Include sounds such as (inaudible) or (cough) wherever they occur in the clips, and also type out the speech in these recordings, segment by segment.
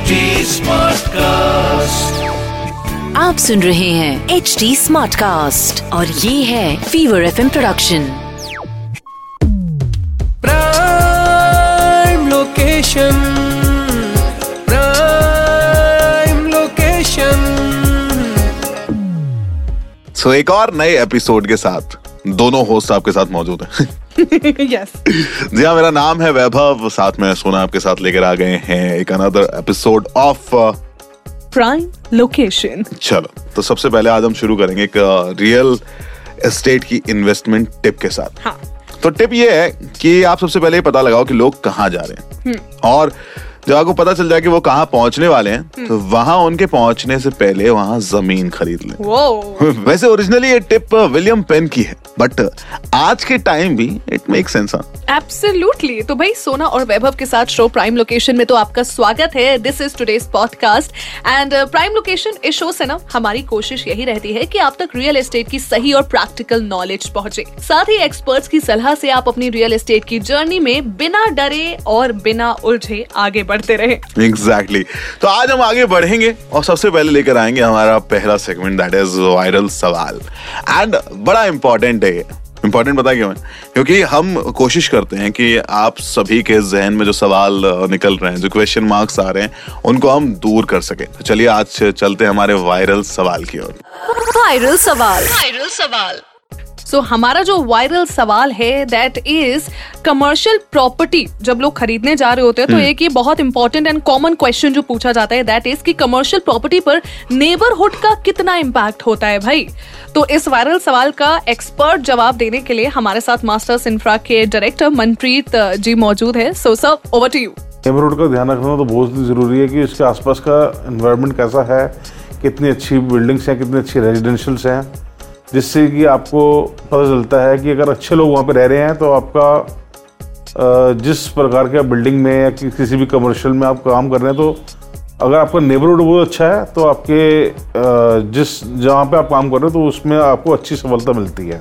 HD Smartcast. आप सुन रहे हैं एच डी स्मार्ट कास्ट और ये है Fever F production prime location prime location so एक और नए एपिसोड के साथ दोनों होस्ट आपके साथ मौजूद हैं। (laughs) (laughs) यस जी हाँ मेरा नाम है वैभव। साथ में सोना आपके साथ लेकर आ गए हैं एक another episode of prime location चलो तो सबसे पहले आज हम शुरू करेंगे एक रियल एस्टेट की इन्वेस्टमेंट टिप के साथ। हाँ। तो टिप ये है कि आप सबसे पहले पता लगाओ कि लोग कहाँ जा रहे हैं। और जब आपको पता चल जाए कि वो कहाँ पहुँचने वाले हैं तो वहाँ उनके पहुँचने से पहले वहाँ ज़मीन खरीद लें। (laughs) वैसे ओरिजिनली ये टिप विलियम पेन की है बट आज के टाइम भी इट मेक सेंस एब्सोल्युटली तो भाई सोना और वैभव के साथ शो प्राइम लोकेशन में तो आपका स्वागत है। This is today's podcast and prime location इस शो से ना हमारी कोशिश यही रहती है कि आप तक रियल एस्टेट की सही और प्रैक्टिकल नॉलेज पहुँचे। साथ ही एक्सपर्ट्स की सलाह से आप अपनी रियल एस्टेट की जर्नी में बिना डरे और बिना उलझे आगे बढ़ते रहे। Exactly exactly. तो आज हम आगे बढ़ेंगे और सबसे पहले लेकर आएँगे हमारा पहला सेगमेंट दैट इज़ वायरल सवाल। एंड बड़ा इंपॉर्टेंट है इंपॉर्टेंट पता क्यों है? क्योंकि हम कोशिश करते हैं कि आप सभी के जहन में जो सवाल निकल रहे हैं जो क्वेश्चन मार्क्स आ रहे हैं उनको हम दूर कर सके। तो चलिए आज चलते हैं हमारे वायरल सवाल की ओर। वायरल सवाल। वायरल सवाल। सो so, हमारा जो वायरल सवाल है दैट इज़ कमर्शियल प्रॉपर्टी जब लोग खरीदने जा रहे होते हैं तो एक ये बहुत इंपॉर्टेंट एंड कॉमन क्वेश्चन जो पूछा जाता है दैट इज़ कि कमर्शियल प्रॉपर्टी पर नेबरहुड का कितना इम्पैक्ट होता है भाई? तो इस वायरल सवाल का एक्सपर्ट जवाब देने के लिए हमारे साथ मास्टर्स इंफ्रा के डायरेक्टर मनप्रीत जी मौजूद है। So sir over to you neighbourhood का ध्यान रखना तो बहुत ज़रूरी है कि इसके आसपास का एनवायरनमेंट कैसा है कितनी अच्छी बिल्डिंग्स हैं कितनी अच्छी रेजिडेंशियल्स हैं। जिससे कि आपको पता चलता है कि अगर अच्छे लोग वहाँ पर रह रहे हैं तो आपका जिस प्रकार के बिल्डिंग में या किसी भी कमर्शियल में आप काम कर रहे हैं तो अगर आपका नेबरहुड बहुत अच्छा है तो आपके जिस जहाँ पे आप काम कर रहे हो तो उसमें आपको अच्छी सफलता मिलती है।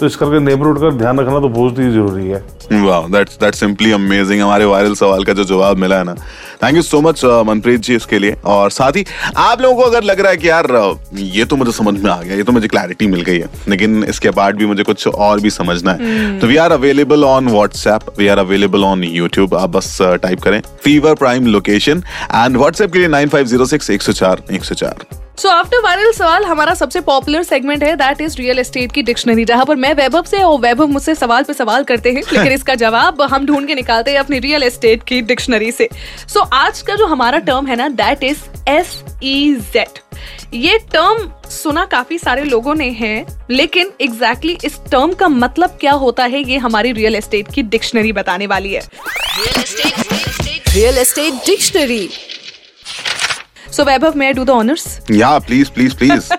तो इस करके नेबरहुड का ध्यान रखना तो बहुत ही ज़रूरी है। वाह दैट्स दैट्स सिंपली अमेजिंग हमारे वायरल सवाल का जो जवाब मिला है ना thank you so much Manpreet ji इसके लिए और साथ ही आप लोगों को अगर लग रहा है कि यार uh, ये तो मुझे समझ में आ गया ये तो मुझे क्लैरिटी मिल गई है लेकिन इसके बाद भी मुझे कुछ और भी समझना है तो we are available on WhatsApp we are available on YouTube आप बस टाइप करें Fever prime location and WhatsApp के लिए नाइन फाइव ज़ीरो सिक्स एक सौ चार एक सौ चार सो आफ्टर वायरल सवाल हमारा सबसे पॉपुलर सेगमेंट है दैट इज़ रियल एस्टेट की डिक्शनरी जहाँ पर मैं वैभव से और वैभव मुझसे सवाल पे सवाल करते हैं लेकिन इसका जवाब हम ढूंढ के निकालते हैं अपनी रियल एस्टेट की डिक्शनरी से। सो so, आज का जो हमारा टर्म है ना that is S E Z ये टर्म सुना काफ़ी सारे लोगों ने है लेकिन एग्जैक्टली exactly इस टर्म का मतलब क्या होता है ये हमारी रियल एस्टेट की डिक्शनरी बताने वाली है। Real estate dictionary so Vaibhav मैं डू द ऑनर्स या प्लीज़ प्लीज़ प्लीज़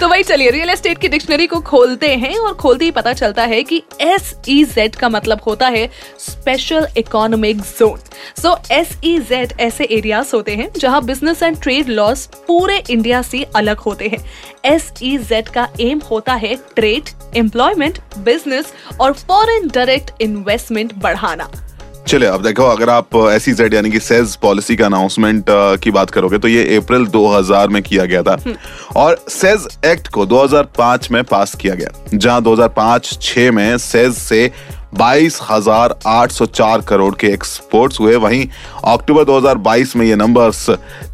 तो भाई चलिए रियल एस्टेट की डिक्शनरी को खोलते हैं और खोलते ही पता चलता है कि एस ई जेड का मतलब होता है special economic zone so S E Z ऐसे एरियाज़ होते हैं जहाँ बिज़नेस एंड ट्रेड लॉस पूरे इंडिया से अलग होते हैं। एस ई जेड का एम होता है ट्रेड एम्प्लॉयमेंट बिज़नेस और फॉरेन डायरेक्ट इन्वेस्टमेंट बढ़ाना। चलिए अब देखो अगर आप एस जेड यानी कि सेज पॉलिसी का अनाउंसमेंट की बात करोगे तो ये अप्रैल 2000 में किया गया था। और सेज एक्ट को 2005 में पास किया गया। जहाँ 2005-6 में सेज से बाईस हज़ार आठ सौ चार करोड़ के एक्सपोर्ट्स हुए। वहीं अक्टूबर 2022 में ये नंबर्स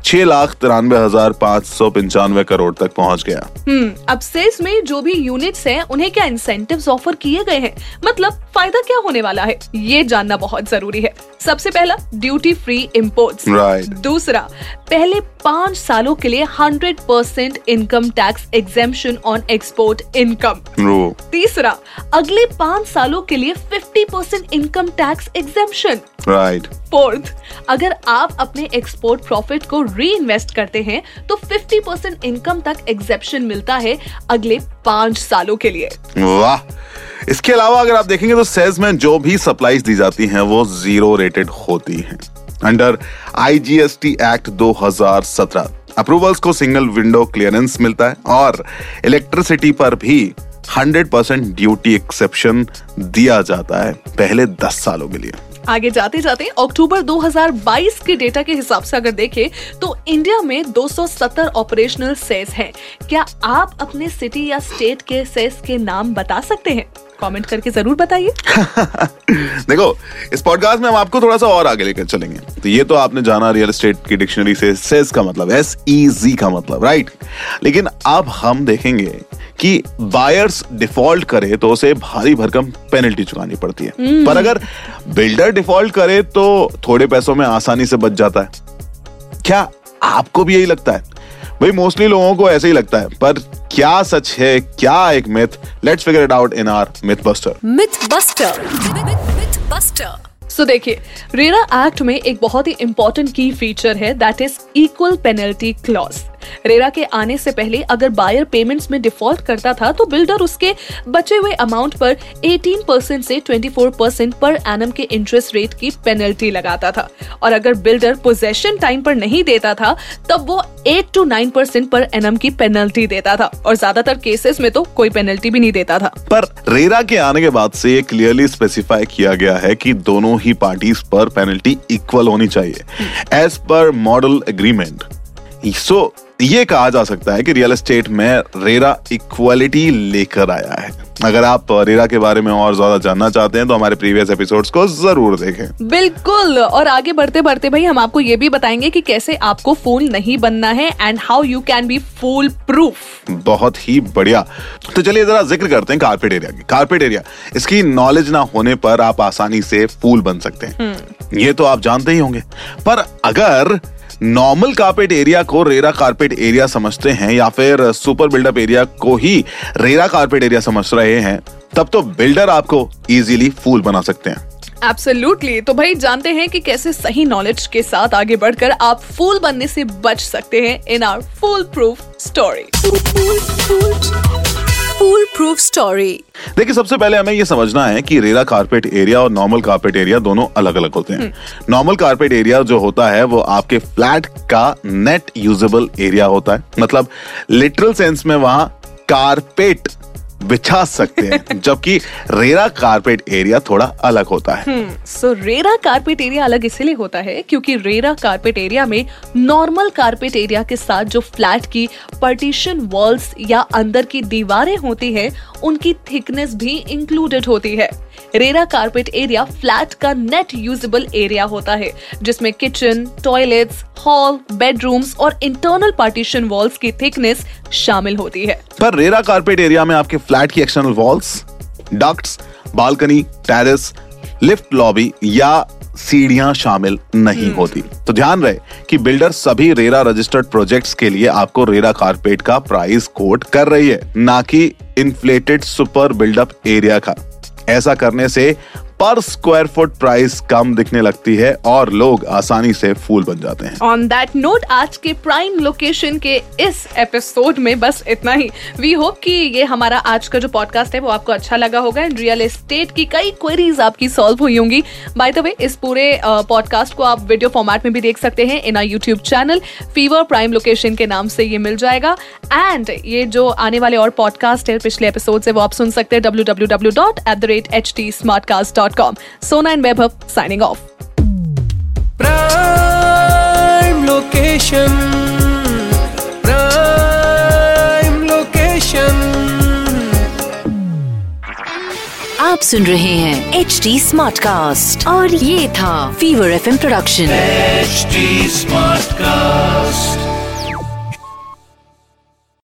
छह लाख तिरानवे हज़ार पाँच सौ पंचानवे करोड़ तक पहुँच गया। हम्म अब सेल्स में जो भी यूनिट्स हैं उन्हें क्या इंसेंटिव्स ऑफ़र किए गए हैं? मतलब फ़ायदा क्या होने वाला है? ये जानना बहुत ज़रूरी है। सबसे पहला ड्यूटी फ्री इम्पोर्ट Right. दूसरा पहले पाँच सालों के लिए hundred percent income tax exemption on export income तीसरा अगले पाँच सालों के लिए fifty percent income tax exemption right fourth अगर आप अपने एक्सपोर्ट प्रॉफिट को री इन्वेस्ट करते हैं तो 50 परसेंट इनकम तक एग्जेप्शन मिलता है अगले पाँच सालों के लिए। वाह! इसके अलावा अगर आप देखेंगे तो में जो भी सप्लाईज दी जाती हैं वो ज़ीरो रेटेड होती हैं। अंडर आईजीएसटी एक्ट 2017 अप्रूवल्स को सिंगल विंडो क्लियरेंस मिलता है और इलेक्ट्रिसिटी पर भी 100 परसेंट ड्यूटी एक्सेप्शन दिया जाता है पहले 10 सालों के लिए। आगे जाते जाते अक्टूबर 2022 के डेटा के हिसाब से अगर देखें तो इंडिया में 270 ऑपरेशनल सेस हैं। क्या आप अपने सिटी या स्टेट के सेस के नाम बता सकते हैं? कमेंट करके ज़रूर बताइए। (laughs) देखो इस पॉडकास्ट में हम आपको थोड़ा सा और आगे लेकर चलेंगे। तो ये तो आपने जाना रियल एस्टेट की डिक्शनरी से सेस का मतलब एस ई जी का मतलब राइट लेकिन अब हम देखेंगे कि बायर्स डिफ़ॉल्ट करे तो उसे भारी भरकम पेनल्टी चुकानी पड़ती है। पर अगर बिल्डर डिफ़ॉल्ट करे तो थोड़े पैसों में आसानी से बच जाता है। क्या आपको भी यही लगता है? भाई मोस्टली लोगों को ऐसे ही लगता है पर क्या सच है, क्या एक myth let's figure it out in our myth buster myth buster myth buster so देखिए रेरा एक्ट में एक बहुत ही इंपॉर्टेंट की फीचर है that is equal penalty clause RERA के आने से पहले अगर बायर पेमेंट्स में डिफ़ॉल्ट करता था तो बिल्डर उसके बचे हुए अमाउंट पर 18 परसेंट से 24 परसेंट पर एनम के इंटरेस्ट रेट की पेनल्टी लगाता था। और अगर बिल्डर पोजेशन टाइम पर नहीं देता था तब वो 8 टू 9 परसेंट पर एनम की पेनल्टी देता था। और ज़्यादातर केसेस में तो कोई पेनल्टी भी नहीं देता था। पर रेरा के आने के बाद से ये क्लियरली स्पेसिफाई किया गया है कि दोनों ही पार्टीज़ पर पेनल्टी इक्वल होनी चाहिए as per model agreement so ये कहा जा सकता है कि रियल एस्टेट में रेरा इक्वालिटी लेकर आया है। अगर आप रेरा के बारे में और ज़्यादा जानना चाहते हैं तो हमारे प्रीवियस एपिसोड्स को ज़रूर देखें। बिल्कुल। और आगे बढ़ते बढ़ते भाई हम आपको ये भी बताएँगे कि कैसे आपको फूल नहीं बनना है and how you can be foolproof बहुत ही बढ़िया। तो चलिए जरा ज़िक्र करते हैं कारपेट एरिया की। कारपेट एरिया इसकी नॉलेज ना होने पर आप आसानी से फूल बन सकते हैं। ये तो आप जानते ही होंगे। पर अगर नॉर्मल कार्पेट एरिया को रेरा कार्पेट एरिया समझते हैं या फिर सुपर बिल्डअप एरिया को ही रेरा कार्पेट एरिया समझ रहे हैं, तब तो बिल्डर आपको इजीली फूल बना सकते हैं। एब्सोल्युटली तो भाई, जानते हैं कि कैसे सही नॉलेज के साथ आगे बढ़कर आप फूल बनने से बच सकते हैं in our foolproof story proof story देखिए सबसे पहले हमें ये समझना है कि रेरा कारपेट एरिया और नॉर्मल कारपेट एरिया दोनों अलग अलग होते हैं। नॉर्मल कारपेट एरिया जो होता है वो आपके फ्लैट का नेट यूजेबल एरिया होता है। मतलब लिटरल सेंस में वहाँ कारपेट बिछा सकते हैं (laughs) जबकि रेरा कारपेट एरिया थोड़ा अलग होता है। सो रेरा कारपेट एरिया अलग इसीलिए होता है क्योंकि रेरा कारपेट एरिया में नॉर्मल कारपेट एरिया के साथ जो फ्लैट की पार्टीशन वॉल्स या अंदर की दीवारें होती है उनकी थिकनेस भी इंक्लूडेड होती है। रेरा कारपेट एरिया फ्लैट का नेट यूजेबल एरिया होता है जिसमें किचन टॉयलेट्स हॉल बेडरूम्स और इंटरनल पार्टीशन वॉल्स की थिकनेस शामिल होती है। पर रेरा कारपेट एरिया में आपके फ्लैट की external walls ducts balcony terrace lift lobby या सीढ़ियाँ शामिल नहीं होती। तो ध्यान रहे कि बिल्डर सभी रेरा रजिस्टर्ड प्रोजेक्ट्स के लिए आपको रेरा कारपेट का प्राइस कोट कर रही है ना कि इन्फ्लेटेड सुपर बिल्डअप एरिया का। ऐसा करने से पर स्क्वायर फुट प्राइस कम दिखने लगती है और लोग आसानी से फूल बन जाते हैं। ऑन दैट नोट आज के प्राइम लोकेशन के इस एपिसोड में बस इतना ही। वी होप कि ये हमारा आज का जो पॉडकास्ट है, वो आपको अच्छा लगा होगा एंड रियल एस्टेट की कई क्वेरीज आपकी सॉल्व हुई होंगी। बाय द वे इस पूरे पॉडकास्ट को आप वीडियो फॉर्मेट में भी देख सकते हैं in our YouTube channel fever prime location के नाम से ये मिल जाएगा। एंड ये जो आने वाले और पॉडकास्ट है, पिछले एपिसोड से वो आप सुन सकते हैं W W W dot at the rate H T smart cast dot com Sona and Vaibhav signing off Prime location Prime location. आप सुन रहे हैं एच डी स्मार्ट कास्ट और ये था fever F production H smart Smartcast.